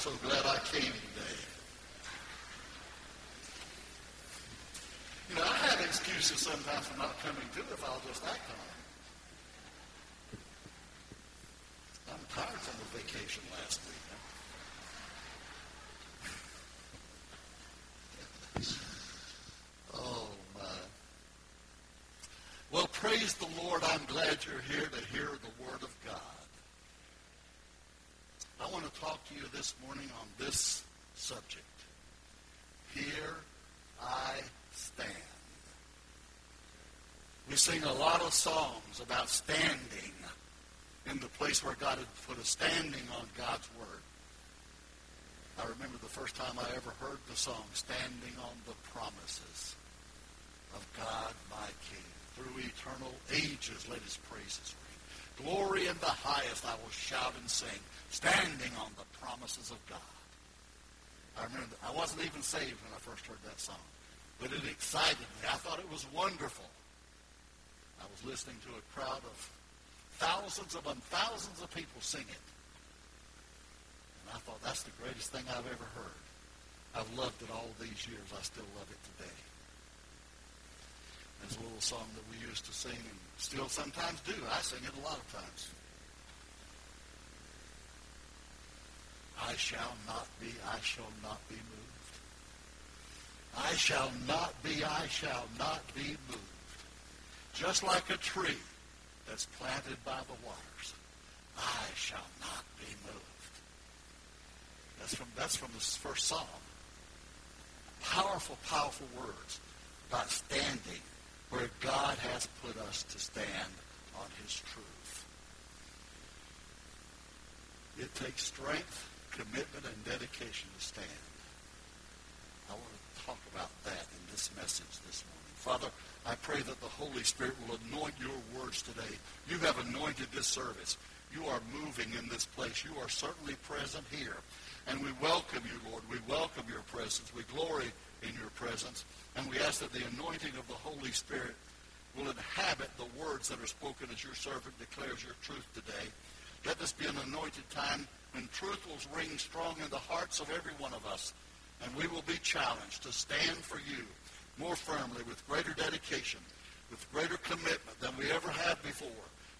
so glad I came today. You know, I have excuses sometimes for not coming to if I'll just act on. I'm tired from the vacation last week. oh, my. Well, praise the Lord. I'm glad you're here to hear the Word of God. I want to talk to you this morning on this subject. Here I stand. We sing a lot of songs about standing in the place where God had put us, standing on God's Word. I remember the first time I ever heard the song, Standing on the Promises of God my King. Through eternal ages let his praises ring. Glory in the highest I will shout and sing, standing on the promises of God. I remember, I wasn't even saved when I first heard that song, but it excited me. I thought it was wonderful. I was listening to a crowd of thousands them, thousands of people sing it. And I thought, that's the greatest thing I've ever heard. I've loved it all these years. I still love it today. There's a little song that we used to sing and still sometimes do. I sing it a lot of times. I shall not be, I shall not be moved. I shall not be, I shall not be moved. Just like a tree that's planted by the waters. I shall not be moved. That's from, that's from the first psalm. Powerful, powerful words about standing where God has put us to stand on his truth. It takes strength, commitment, and dedication to stand. I want to talk about that in this message this morning. Father, I pray that the Holy Spirit will anoint your words today. You have anointed this service. You are moving in this place. You are certainly present here. And we welcome you, Lord. We welcome your presence. We glory in your presence. And we ask that the anointing of the Holy Spirit will inhabit the words that are spoken as your servant declares your truth today. Let this be an anointed time when truth will ring strong in the hearts of every one of us. And we will be challenged to stand for you more firmly with greater dedication, with greater commitment than we ever have before,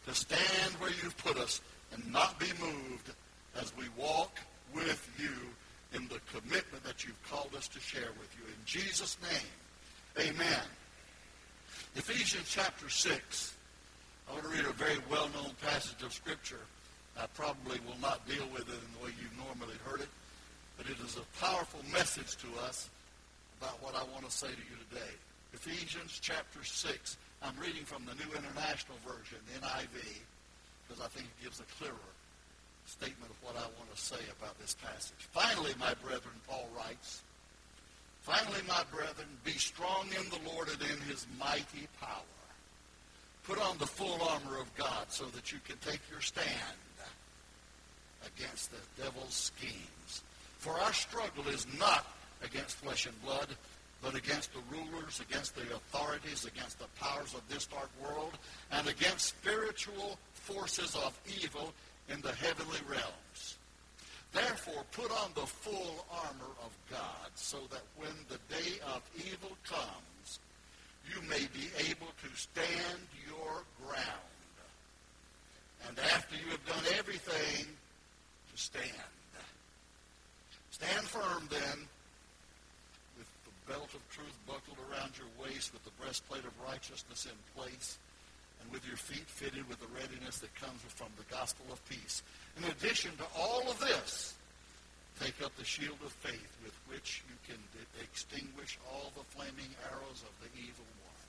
to stand where you've put us and not be moved as we walk with you in the commitment that you've called us to share with you. In Jesus' name, amen. Ephesians chapter 6. I want to read a very well-known passage of Scripture. I probably will not deal with it in the way you've normally heard it, but it is a powerful message to us about what I want to say to you today. Ephesians chapter 6. I'm reading from the New International Version, NIV, because I think it gives a clearer statement of what I want to say about this passage. Finally, my brethren, Paul writes, Finally, my brethren, be strong in the Lord and in his mighty power. Put on the full armor of God so that you can take your stand against the devil's schemes. For our struggle is not against flesh and blood, but against the rulers, against the authorities, against the powers of this dark world, and against spiritual forces of evil in the heavenly realms. Therefore, put on the full armor of God, so that when the day of evil comes, you may be able to stand your ground. And after you have done everything, to stand. Stand firm then, with the belt of truth buckled around your waist, with the breastplate of righteousness in place, and with your feet fitted with the readiness that comes from the gospel of peace. In addition to all of this, take up the shield of faith with which you can extinguish all the flaming arrows of the evil one.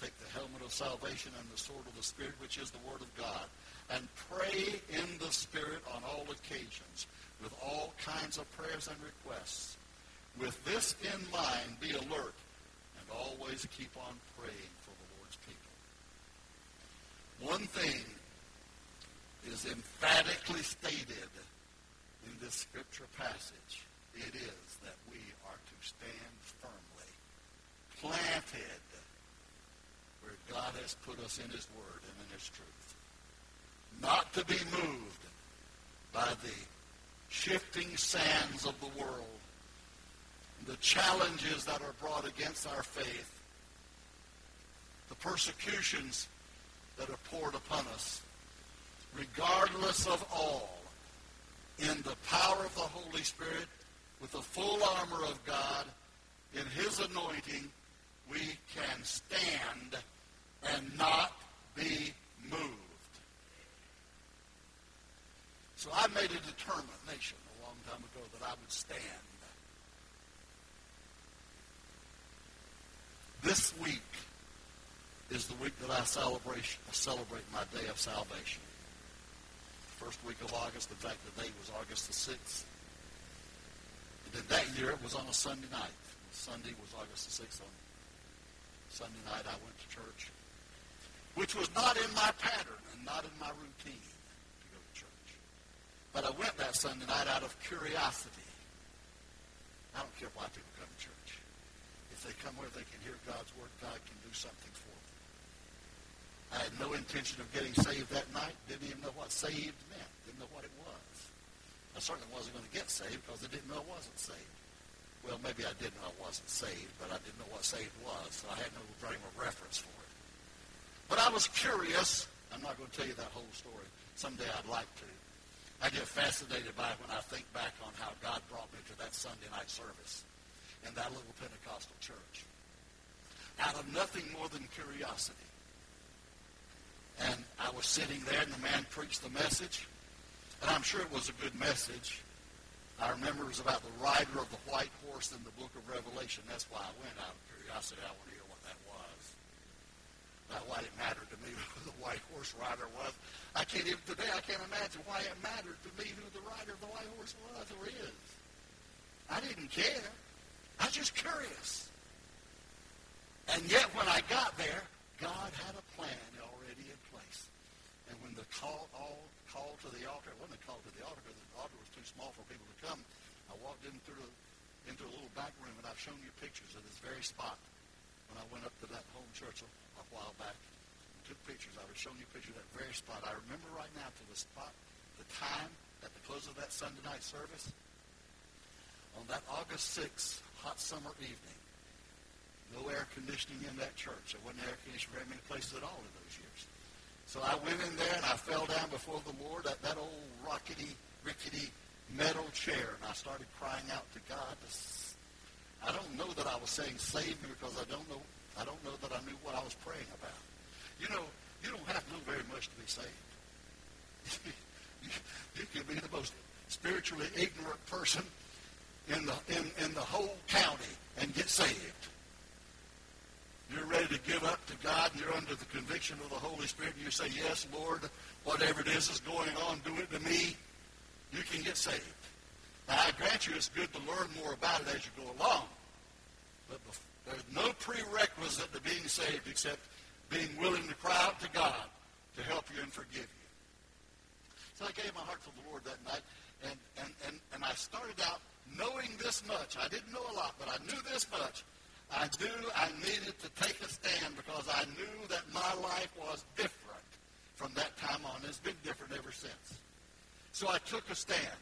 Take the helmet of salvation and the sword of the Spirit, which is the Word of God, and pray in the Spirit on all occasions with all kinds of prayers and requests. With this in mind, be alert and always keep on praying for the Lord's people. One thing is emphatically stated in this scripture passage. It is that we are to stand firmly, planted where God has put us in his word and in his truth. Not to be moved by the shifting sands of the world, the challenges that are brought against our faith, the persecutions that are poured upon us, regardless of all, in the power of the Holy Spirit, with the full armor of God, in his anointing, we can stand and not be moved. So I made a determination a long time ago that I would stand. This week is the week that I celebrate, celebrate my day of salvation. The first week of August, in fact, the date was August the 6th. And then that year it was on a Sunday night. Sunday was August the 6th. On Sunday night I went to church, which was not in my pattern and not in my routine. To go to church. But I went that Sunday night out of curiosity. I don't care why people come to church. If they come where they can hear God's word, God can do something for. I had no intention of getting saved that night. Didn't even know what saved meant. Didn't know what it was. I certainly wasn't going to get saved because I didn't know I wasn't saved. Well, maybe I did know I wasn't saved, but I didn't know what saved was, so I had no frame of reference for it. But I was curious. I'm not going to tell you that whole story. Someday I'd like to. I get fascinated by it when I think back on how God brought me to that Sunday night service in that little Pentecostal church. Out of nothing more than curiosity. And I was sitting there and the man preached the message. And I'm sure it was a good message. I remember it was about the rider of the white horse in the book of Revelation. That's why I went out of curiosity. I want to hear what that was. Not why it mattered to me who the white horse rider was. I can't even today. I can't imagine why it mattered to me who the rider of the white horse was or is. I didn't care. I was just curious. And yet, when I got there, God had a plan already in place. And when the call, all called to the altar, it wasn't a call to the altar because the altar was too small for people to come. I walked in through into a little back room, and I've shown you pictures of this very spot when I went up to that home church a, a while back took pictures. I was showing you pictures of that very spot. I remember right now to the spot, the time at the close of that Sunday night service. On that August 6th, hot summer evening, no air conditioning in that church. There wasn't air conditioning very many places at all in those years. So I went in there and I fell down before the Lord at that old rockety, rickety metal chair, and I started crying out to God. I don't know that I was saying save me because I don't know. I don't know that I knew what I was praying about. You know, you don't have to know very much to be saved. you can be the most spiritually ignorant person in the in, in the whole county and get saved. You're ready to give up to God and you're under the conviction of the Holy Spirit and you say, Yes, Lord, whatever it is that's going on, do it to me. You can get saved. Now, I grant you it's good to learn more about it as you go along. But there's no prerequisite to being saved except being willing to cry out to God to help you and forgive you. So I gave my heart to the Lord that night, and, and, and, and I started out knowing this much. I didn't know a lot, but I knew this much. I knew I needed to take a stand because I knew that my life was different from that time on. It's been different ever since. So I took a stand.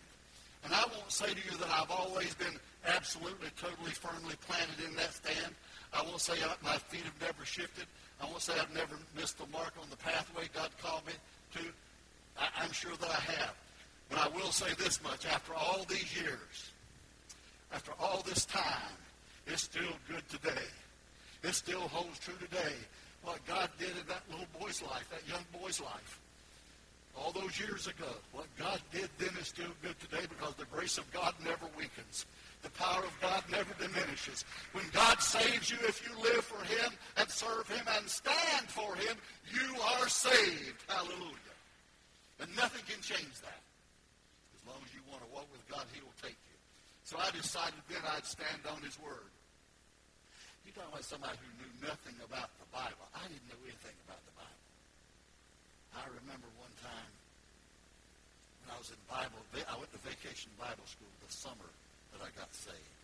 And I won't say to you that I've always been absolutely, totally, firmly planted in that stand. I won't say my feet have never shifted. I won't say I've never missed the mark on the pathway God called me to. I, am sure that I have. But I will say this much. After all these years, after all this time, it's still good today. It still holds true today. What God did in that little boy's life, that young boy's life, all those years ago, what God did then is still good today because the grace of God never weakens. The power of God never diminishes. When God saves you, if you live for Him and serve Him and stand for Him, you are saved. Hallelujah. And nothing can change that. As long as you want to walk with God, He will take you. So I decided then I'd stand on His Word. You talking about somebody who knew nothing about the Bible. I didn't know anything about the Bible. I remember one time when I was in Bible, I went to vacation Bible school the summer that I got saved.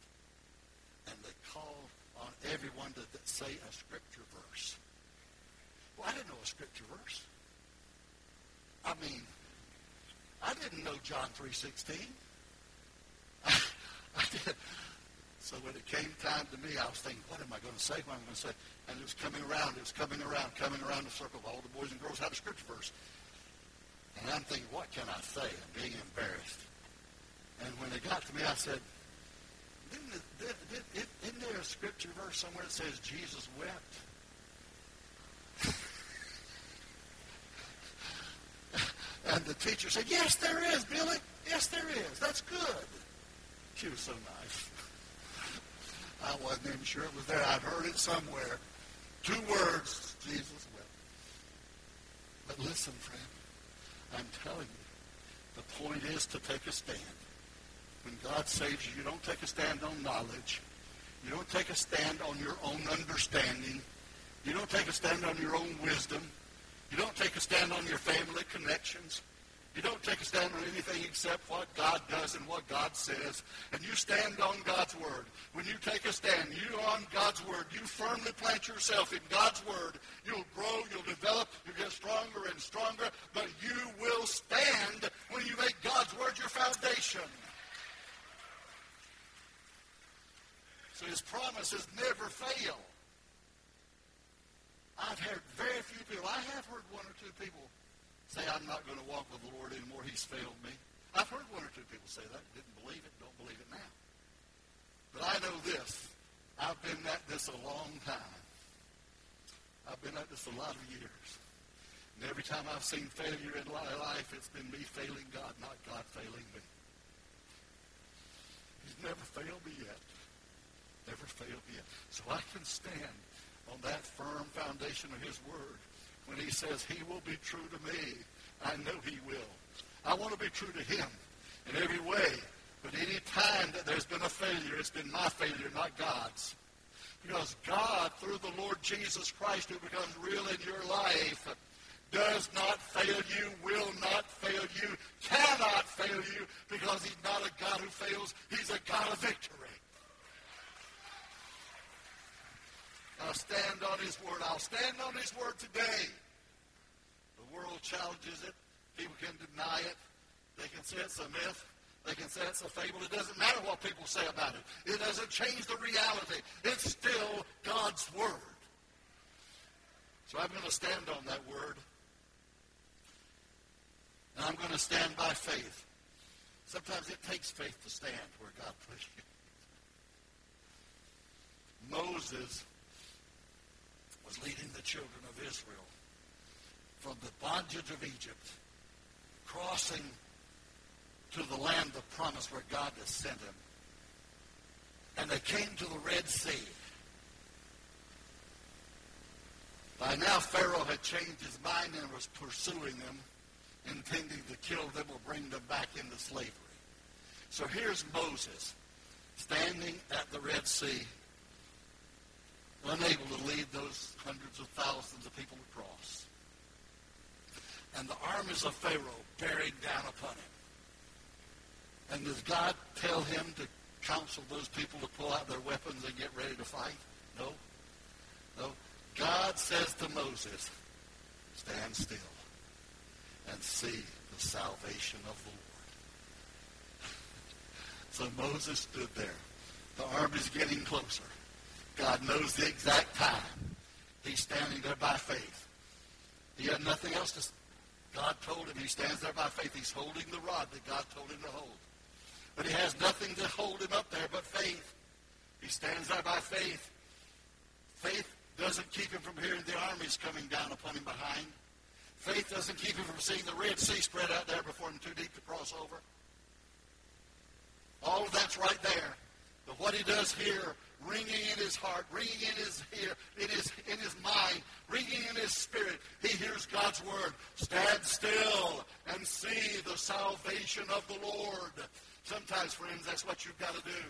And they called on everyone to say a scripture verse. Well, I didn't know a scripture verse. I mean, I didn't know John 3.16. So when it came time to me, I was thinking, what am I going to say? What am I going to say? And it was coming around. It was coming around, coming around the circle. Of all the boys and girls had a scripture verse. And I'm thinking, what can I say? I'm being embarrassed. And when it got to me, I said, didn't, isn't there a scripture verse somewhere that says Jesus wept? and the teacher said, yes, there is, Billy. Yes, there is. That's good. She was so nice. I wasn't even sure it was there. I'd heard it somewhere. Two words, Jesus wept. But listen, friend, I'm telling you, the point is to take a stand. When God saves you, you don't take a stand on knowledge. You don't take a stand on your own understanding. You don't take a stand on your own wisdom. You don't take a stand on your family connections. You don't take a stand on anything except what God does and what God says. And you stand on God's Word. When you take a stand, you on God's Word. You firmly plant yourself in God's Word. You'll grow, you'll develop, you'll get stronger and stronger, but you will stand when you make God's Word your foundation. So his promises never fail. I've heard very few people, I have heard one or two people say, I'm not going to walk with the Lord anymore. He's failed me. I've heard one or two people say that. Didn't believe it. Don't believe it now. But I know this. I've been at this a long time. I've been at this a lot of years. And every time I've seen failure in my life, it's been me failing God, not God failing me. He's never failed me yet. Never failed me yet. So I can stand on that firm foundation of his word when he says he will be true to me. I know he will. I want to be true to him in every way. But any time that there's been a failure, it's been my failure, not God's. Because God, through the Lord Jesus Christ, who becomes real in your life, does not fail you, will not fail you, cannot fail you, because he's not a God who fails. He's a God of victory. I'll stand on his word. I'll stand on his word today. The world challenges it. People can deny it. They can say it's a myth. They can say it's a fable. It doesn't matter what people say about it. It doesn't change the reality. It's still God's word. So I'm going to stand on that word. And I'm going to stand by faith. Sometimes it takes faith to stand where God puts you. Moses was leading the children of Israel from the bondage of Egypt, crossing to the land of promise where God has sent him. And they came to the Red Sea. By now, Pharaoh had changed his mind and was pursuing them, intending to kill them or bring them back into slavery. So here's Moses standing at the Red Sea unable to lead those hundreds of thousands of people across. And the armies of Pharaoh bearing down upon him. And does God tell him to counsel those people to pull out their weapons and get ready to fight? No. No. God says to Moses, stand still and see the salvation of the Lord. so Moses stood there. The army's getting closer. God knows the exact time. He's standing there by faith. He had nothing else to... God told him he stands there by faith. He's holding the rod that God told him to hold. But he has nothing to hold him up there but faith. He stands there by faith. Faith doesn't keep him from hearing the armies coming down upon him behind. Faith doesn't keep him from seeing the Red Sea spread out there before him too deep to cross over. All of that's right there. But what he does hear ringing in his heart, ringing in his ear, in his in his mind, ringing in his spirit. He hears God's word. Stand still and see the salvation of the Lord. Sometimes, friends, that's what you've got to do.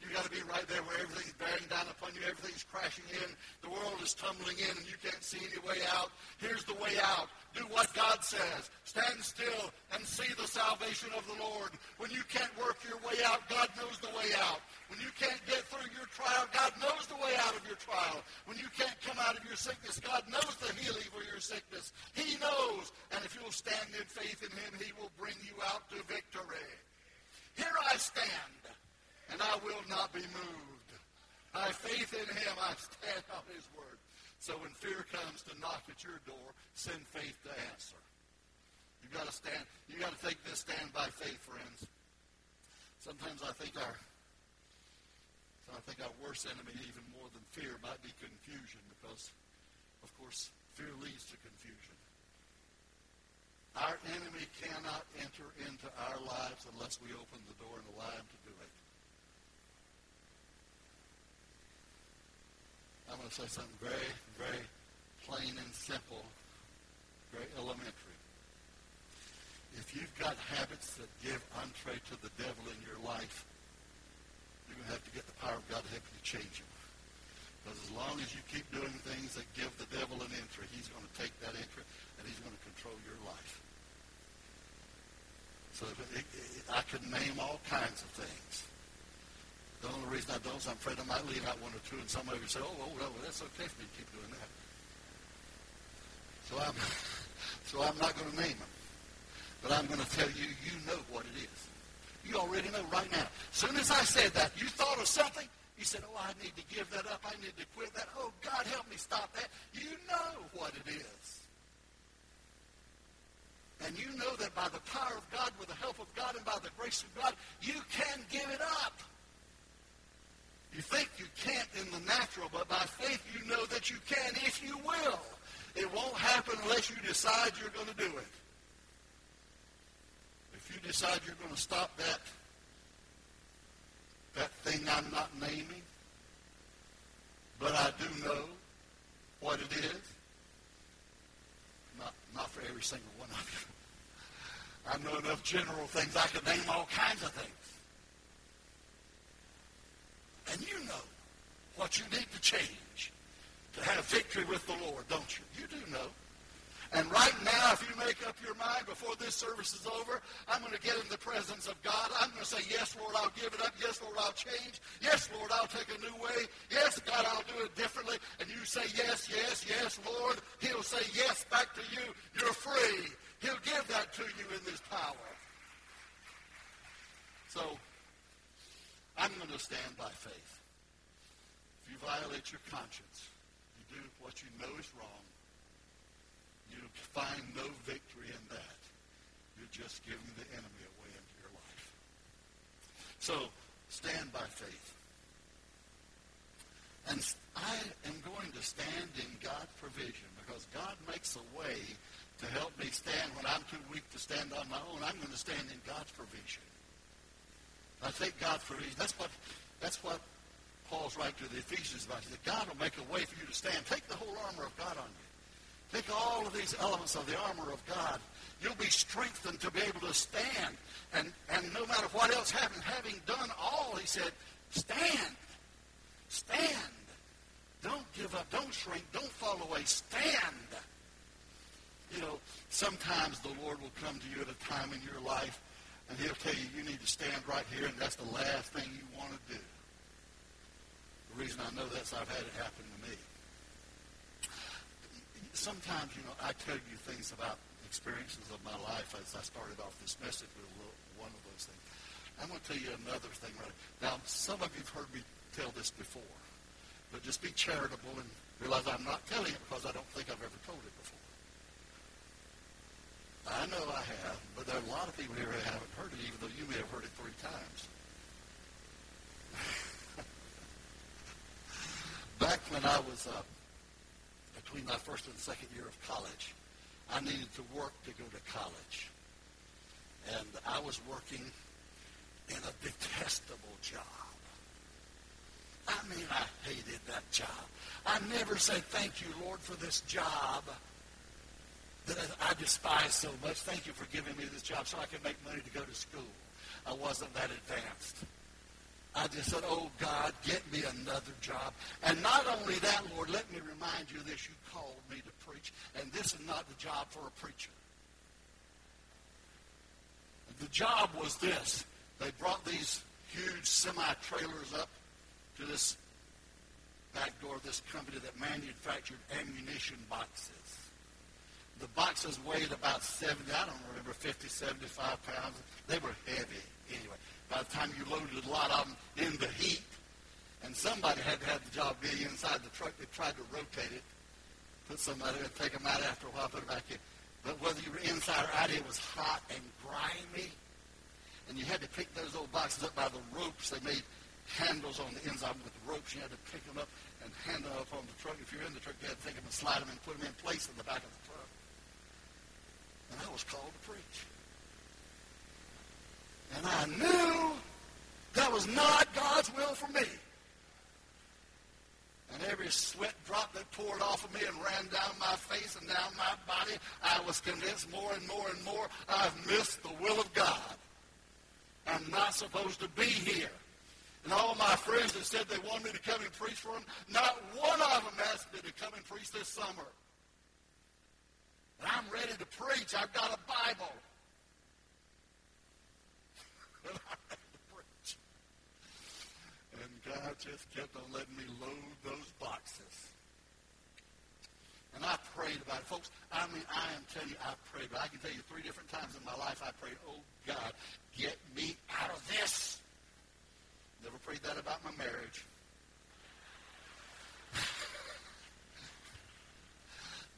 You've got to be right there where everything's bearing down upon you, everything's crashing in, the world is tumbling in, and you can't see any way out. Here's the way out. Do what God says. Stand still and see the salvation of the Lord. When you can't work your way out, God knows the way out. When you can't get through your trial, God knows the way out of your trial. When you can't come out of your sickness, God knows the healing for your sickness. He knows. And if you'll stand in faith in him, he will bring you out to victory. Here I stand and I will not be moved. By faith in him, I stand on his word. So when fear comes to knock at your door, send faith to answer. You've got to stand. You've got to take this stand by faith, friends. Sometimes I think our I think our worst enemy, even more than fear, might be confusion because, of course, fear leads to confusion. Our enemy cannot enter into our lives unless we open the door and allow him to do it. I'm going to say something very, very plain and simple, very elementary. If you've got habits that give entree to the devil in your life, you're going to have to get the power of God to help you change them. Because as long as you keep doing things that give the devil an entry, he's going to take that entry and he's going to control your life. So it, it, I could name all kinds of things. The only reason I don't is I'm afraid I might leave out one or two, and some of you say, "Oh, oh, well, that's okay for me to keep doing that." So I'm, so I'm not going to name them, but I'm going to tell you, you know what it is. You already know right now. As soon as I said that, you thought of something. You said, "Oh, I need to give that up. I need to quit that. Oh, God, help me stop that." You know what it is. And you know that by the power of God, with the help of God, and by the grace of God, you can give it up. You think you can't in the natural, but by faith you know that you can if you will. It won't happen unless you decide you're going to do it. If you decide you're going to stop that, that thing I'm not naming, but I do know what it is, not, not for every single one of you. I know enough general things. I could name all kinds of things. And you know what you need to change to have victory with the Lord, don't you? You do know. And right now, if you make up your mind before this service is over, I'm going to get in the presence of God. I'm going to say, yes, Lord, I'll give it up. Yes, Lord, I'll change. Yes, Lord, I'll take a new way. Yes, God, I'll do it differently. And you say, yes, yes, yes, Lord. He'll say yes back to you. You're free. He'll give that to you in this power. So, I'm going to stand by faith. If you violate your conscience, you do what you know is wrong, you find no victory in that. You're just giving the enemy a way into your life. So stand by faith. And I am going to stand in God's provision because God makes a way to help me stand when I'm too weak to stand on my own. I'm going to stand in God's provision. I take God's provision. That's what that's what Paul's writing to the Ephesians about. He said, God will make a way for you to stand. Take the whole armor of God on you. Take all of these elements of the armor of God. You'll be strengthened to be able to stand. And, and no matter what else happens, having done all, he said, stand. Stand. Don't give up. Don't shrink. Don't fall away. Stand. You know, sometimes the Lord will come to you at a time in your life and he'll tell you you need to stand right here and that's the last thing you want to do. The reason I know that's I've had it happen to me sometimes, you know, I tell you things about experiences of my life as I started off this message with one of those things. I'm going to tell you another thing. Right now, some of you have heard me tell this before, but just be charitable and realize I'm not telling it because I don't think I've ever told it before. I know I have, but there are a lot of people here who haven't heard it, even though you may have heard it three times. Back when I was uh, between my first and second year of college. I needed to work to go to college. And I was working in a detestable job. I mean, I hated that job. I never said, thank you, Lord, for this job that I despise so much. Thank you for giving me this job so I can make money to go to school. I wasn't that advanced. I just said, oh, God, get me another job. And not only that, Lord, let me remind you this. You called me to preach, and this is not the job for a preacher. The job was this. They brought these huge semi-trailers up to this back door of this company that manufactured ammunition boxes. The boxes weighed about 70, I don't remember, 50, 75 pounds. They were heavy anyway. By the time you loaded a lot of them in the heat. And somebody had to have the job be inside the truck. They tried to rotate it, put somebody there, take them out after a while, put it back in. But whether you were inside or out, it was hot and grimy. And you had to pick those old boxes up by the ropes. They made handles on the inside with the ropes. You had to pick them up and hand them up on the truck. If you're in the truck, you had to take them and slide them and put them in place in the back of the truck. And I was called to preach. And I knew that was not God's will for me. And every sweat drop that poured off of me and ran down my face and down my body, I was convinced more and more and more I've missed the will of God. I'm not supposed to be here. And all my friends that said they wanted me to come and preach for them, not one of them asked me to come and preach this summer. And I'm ready to preach. I've got a Bible. and I'm to preach. And God just kept on letting me load those boxes. And I prayed about it. Folks, I mean, I am telling you, I prayed. But I can tell you three different times in my life I prayed, oh, God, get me out of this. Never prayed that about my marriage.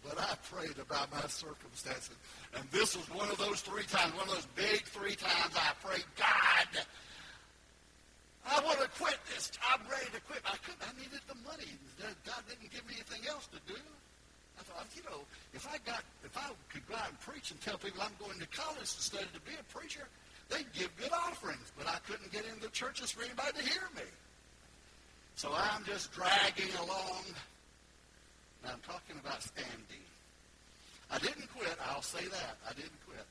But I prayed about my circumstances. And this was one of those three times, one of those big three times I prayed, God, I want to quit this. I'm ready to quit. I couldn't. I needed the money. God didn't give me anything else to do. I thought, you know, if I got, if I could go out and preach and tell people I'm going to college to study to be a preacher, They'd give good offerings, but I couldn't get into churches for anybody to hear me. So I'm just dragging along. Now I'm talking about standing. I didn't quit. I'll say that. I didn't quit.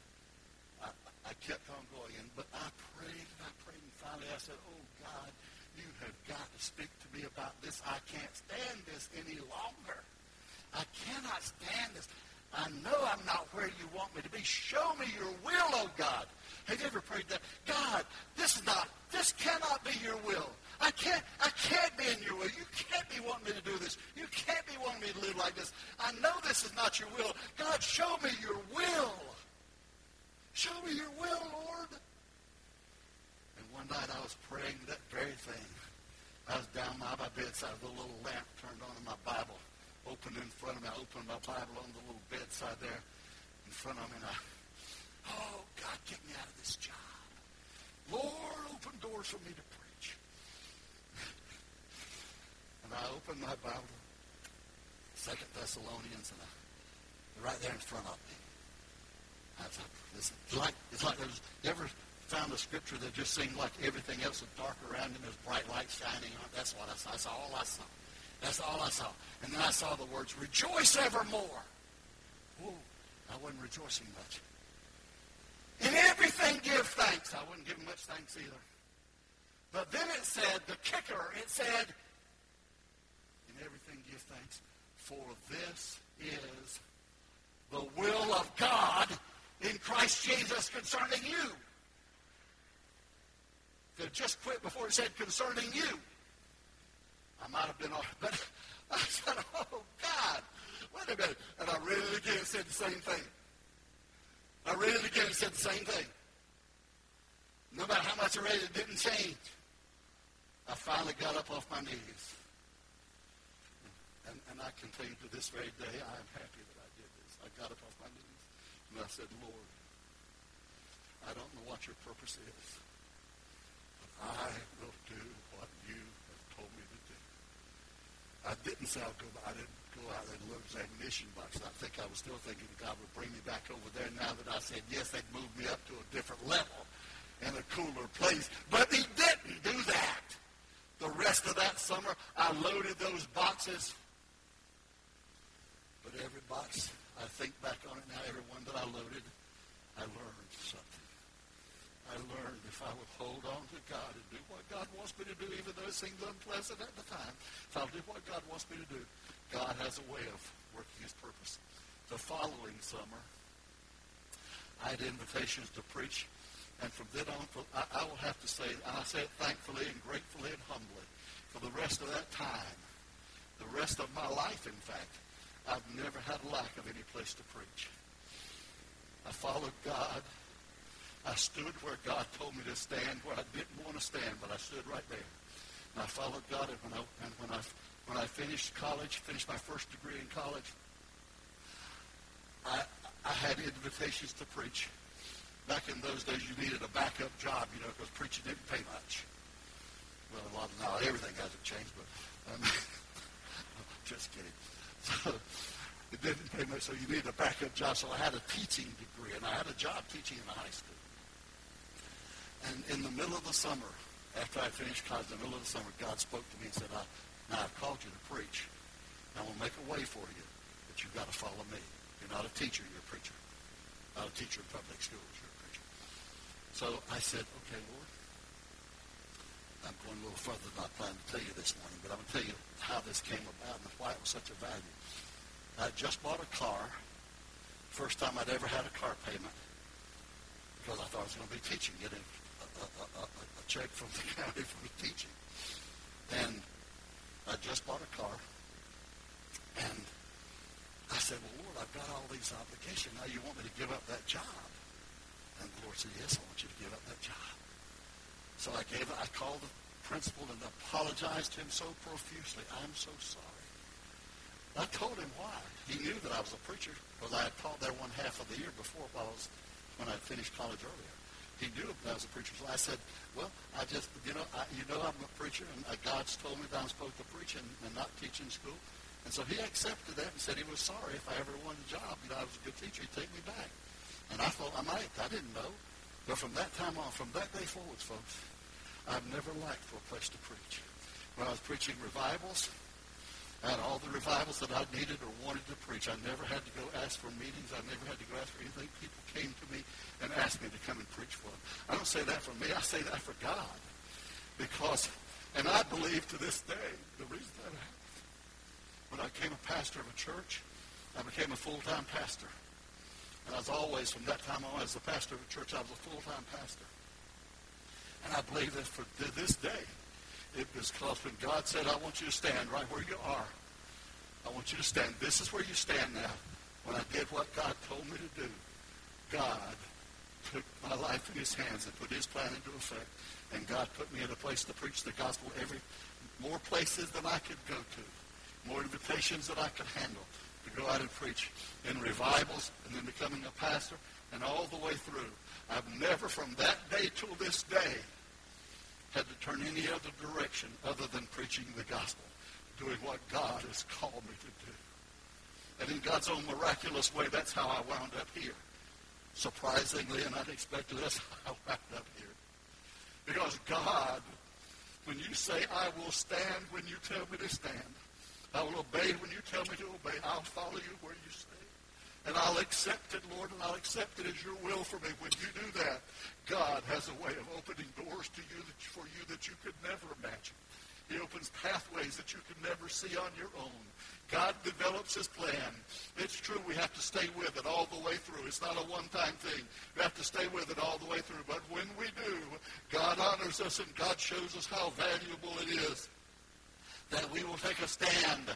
I, I kept on going. But I prayed and I prayed. And finally I said, oh, God, you have got to speak to me about this. I can't stand this any longer. I cannot stand this. I know I'm not where you want me to be. Show me your will, oh God. Have you ever prayed that? God, this is not, this cannot be your will. I can't, I can't be in your will. You can't be wanting me to do this. You can't be wanting me to live like this. I know this is not your will. God, show me your will. Show me your will, Lord. And one night I was praying that very thing. I was down by my bedside with a little lamp turned on in my Bible, open in front of me. I opened my Bible on the little bedside there in front of me, and I Oh, God, get me out of this job. Lord, open doors for me to preach. And I opened my Bible, Second Thessalonians, and I, right there in front of me. I thought, it's like, it's like there's, ever found a scripture that just seemed like everything else was dark around him, there's bright light shining on That's what I saw. That's all I saw. That's all I saw. And then I saw the words, rejoice evermore. Whoa, I wasn't rejoicing much. In everything give thanks. I wouldn't give much thanks either. But then it said, the kicker, it said, give thanks, for this is the will of God in Christ Jesus concerning you. Could just quit before it said concerning you. I might have been off, but I said, oh God, wait a minute. And I read it again, said the same thing. I read it again. It said the same thing. No matter how much I read it, it didn't change. I finally got up off my knees. And, I you to this very day, I am happy that I did this. I got up off my knees. And I said, Lord, I don't know what your purpose is. But I will do what you have told me to do. I didn't say I'll go, I didn't go out and look at ignition box. I think I was still thinking God would bring me back over there. Now that I said yes, they'd move me up to a different level and a cooler place. But he didn't do that. The rest of that summer, I loaded those boxes. Every box, I think back on it now, every one that I loaded, I learned something. I learned if I would hold on to God and do what God wants me to do, even though it seems unpleasant at the time, if I'll do what God wants me to do, God has a way of working his purpose. The following summer, I had invitations to preach, and from then on, I, I will have to say, and I say it thankfully and gratefully and humbly, for the rest of that time, the rest of my life, in fact, I've never had a lack of any place to preach. I followed God. I stood where God told me to stand, where I didn't want to to stand, but I stood right there. And I followed God, and when I, and when I, when I finished college, finished my first degree in college, I, I had invitations to preach. Back in those days, you needed a backup job, you know, because preaching didn't pay much. Well, a lot of, now everything hasn't changed, but um, just kidding. So it didn't pay much, so you needed a backup job. So I had a teaching degree, and I had a job teaching in the high school. And in the middle of the summer, after I finished college, in the middle of the summer, God spoke to me and said, I, now I've called you to preach. I will make a way for you, but you've got to follow me. You're not a teacher, you're a preacher. Not a teacher in public schools, you're a preacher. So I said, okay, Lord, I'm going a little further than I planned to tell you this morning, but I'm going to tell you how this came about and why it was such a value. I just bought a car, first time I'd ever had a car payment, because I thought I was going to be teaching, getting a, a, a, a check from the county for teaching. And I just bought a car, and I said, well, Lord, I've got all these obligations. Now you want me to give up that job? And the Lord said, yes, I want you to give up that job. So I gave, I called the principal and apologized to him so profusely. I'm so sorry. I told him why. He knew that I was a preacher because I had taught there one half of the year before while I was, when I finished college earlier. He knew that I was a preacher. So I said, well, I just, you know, I, you know I'm a preacher, and uh, God's told me that I'm supposed to preach and, and not teach in school. And so he accepted that and said he was sorry if I ever wanted a job. You know, I was a good teacher. He'd take me back. And I thought I might. I didn't know. But from that time on, from that day forwards, folks, I've never lacked for a place to preach. When I was preaching revivals, had all the revivals that I needed or wanted to preach. I never had to go ask for meetings. I never had to go ask for anything. People came to me and asked me to come and preach for them. I don't say that for me. I say that for God. Because, and I believe to this day, the reason that happened, when I became a pastor of a church, I became a full-time pastor. And I was always, from that time on, as the pastor of a church, I was a full-time pastor. And I believe that for this day, it was because when God said, I want you to stand right where you are. I want you to stand. This is where you stand now. When I did what God told me to do, God took my life in his hands and put his plan into effect. And God put me in a place to preach the gospel every more places than I could go to, more invitations that I could handle go out and preach in revivals and then becoming a pastor and all the way through. I've never from that day till this day had to turn any other direction other than preaching the gospel, doing what God has called me to do. And in God's own miraculous way, that's how I wound up here. Surprisingly and unexpectedly, that's how I wound up here. Because God, when you say, I will stand when you tell me to stand, I will obey when you tell me to obey. I'll follow you where you say. And I'll accept it, Lord, and I'll accept it as your will for me. When you do that, God has a way of opening doors to you that, for you that you could never imagine. He opens pathways that you could never see on your own. God develops his plan. It's true we have to stay with it all the way through. It's not a one-time thing. We have to stay with it all the way through. But when we do, God honors us and God shows us how valuable it is that we will take a stand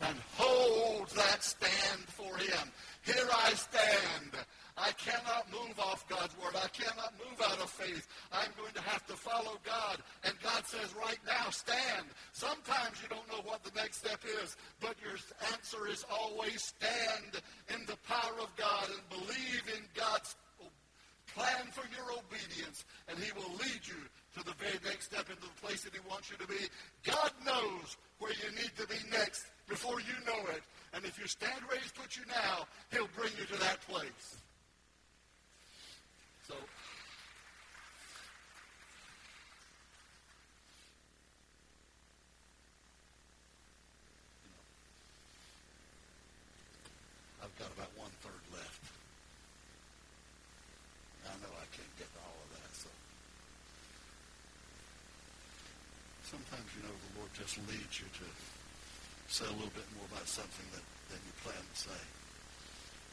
and hold that stand for him. Here I stand. I cannot move off God's word. I cannot move out of faith. I'm going to have to follow God. And God says right now, stand. Sometimes you don't know what the next step is, but your answer is always stand in the power of God and believe in God's plan for your obedience, and he will lead you to the very next step into the place that he wants you to be. God knows where you need to be next before you know it. And if you stand where he's put you now, he'll bring you to that place. So, I've got about one third left. I know I can't get to all of that, so sometimes you know the Lord just leads you to say a little bit more about something that, than you plan to say.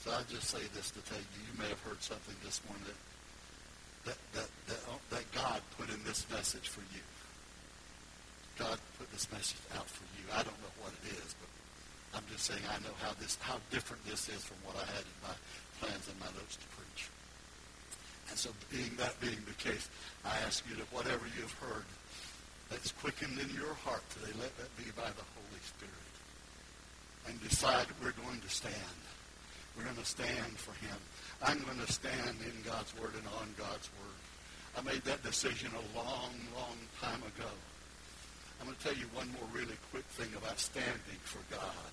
So I just say this to tell you, you may have heard something this morning that that, that, that, that God put in this message for you. God put this message out for you. I don't know what it is, but I'm just saying I know how this how different this is from what I had in my plans and my notes to preach. And so being that being the case, I ask you to whatever you've heard that's quickened in your heart today, let that be by the Holy Spirit. And decide we're going to stand. We're going to stand for him. I'm going to stand in God's word and on God's word. I made that decision a long, long time ago. I'm going to tell you one more really quick thing about standing for God.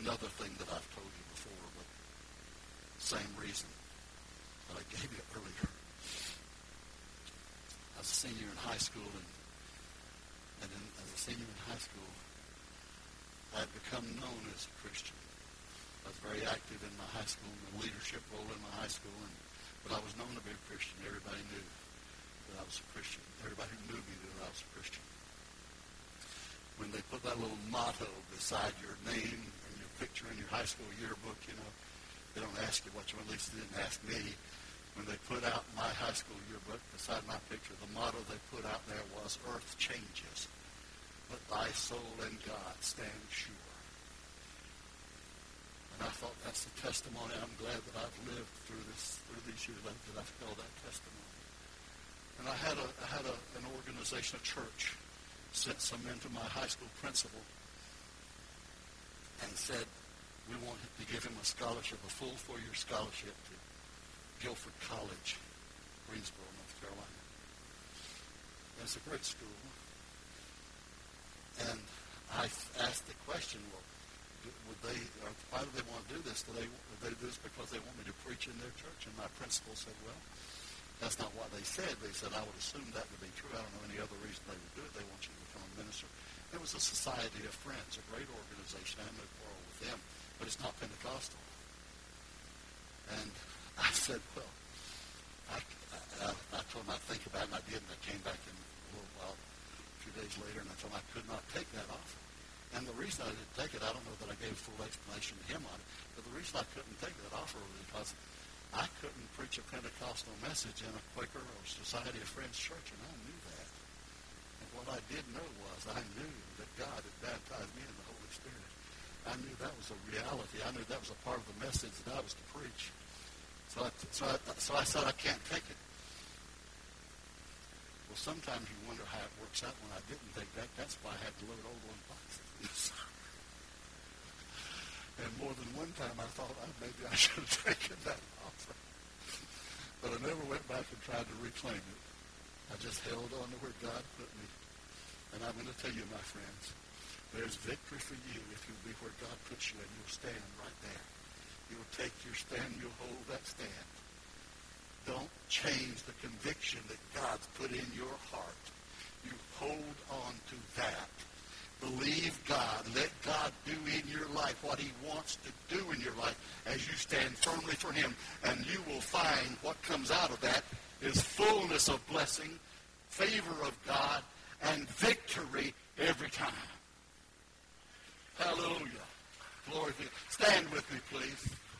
Another thing that I've told you before, but same reason that I gave you earlier. I was a senior in high school, and, and in, as a senior in high school, I had become known as a Christian. I was very active in my high school, in the leadership role in my high school, and, but I was known to be a Christian. Everybody knew that I was a Christian. Everybody who knew me knew that I was a Christian. When they put that little motto beside your name and your picture in your high school yearbook, you know. They don't ask you what you, at least they didn't ask me. When they put out my high school yearbook beside my picture, the motto they put out there was, Earth changes, but thy soul and God stand sure. And I thought that's the testimony. I'm glad that I've lived through this through these years that I've held that testimony. And I had a I had a, an organization, a church, sent some into my high school principal and said, we want to give him a scholarship, a full four-year scholarship to Guilford College, Greensboro, North Carolina. It's a great school. And I asked the question, well, would they, uh, why do they want to do this? Do they, would they do this because they want me to preach in their church? And my principal said, well, that's not what they said. They said, I would assume that to be true. I don't know any other reason they would do it. They want you to become a minister. It was a society of friends, a great organization. I have no quarrel with them, but it's not Pentecostal. And I said, well, I, I, I told him I'd think about it, and I did, and I came back in a little while, a few days later, and I told him I could not take that offer. And the reason I didn't take it, I don't know that I gave full explanation to him on it, but the reason I couldn't take that offer was because I couldn't preach a Pentecostal message in a Quaker or Society of Friends church, and I knew that. And what I did know was I knew that God had baptized me in the Holy. I knew that was a reality. I knew that was a part of the message that I was to preach. So I, so I, so I said, I can't take it. Well, sometimes you wonder how it works out when I didn't take that. That's why I had to load old one boxes. and more than one time I thought oh, maybe I should have taken that offer. But I never went back and tried to reclaim it. I just held on to where God put me. And I'm going to tell you, my friends, there's victory for you if you'll be where God puts you and you'll stand right there. You'll take your stand, you'll hold that stand. Don't change the conviction that God's put in your heart. You hold on to that. Believe God. Let God do in your life what he wants to do in your life as you stand firmly for him. And you will find what comes out of that is fullness of blessing, favor of God, and victory every time. Hallelujah. Glory be. Stand with me, please.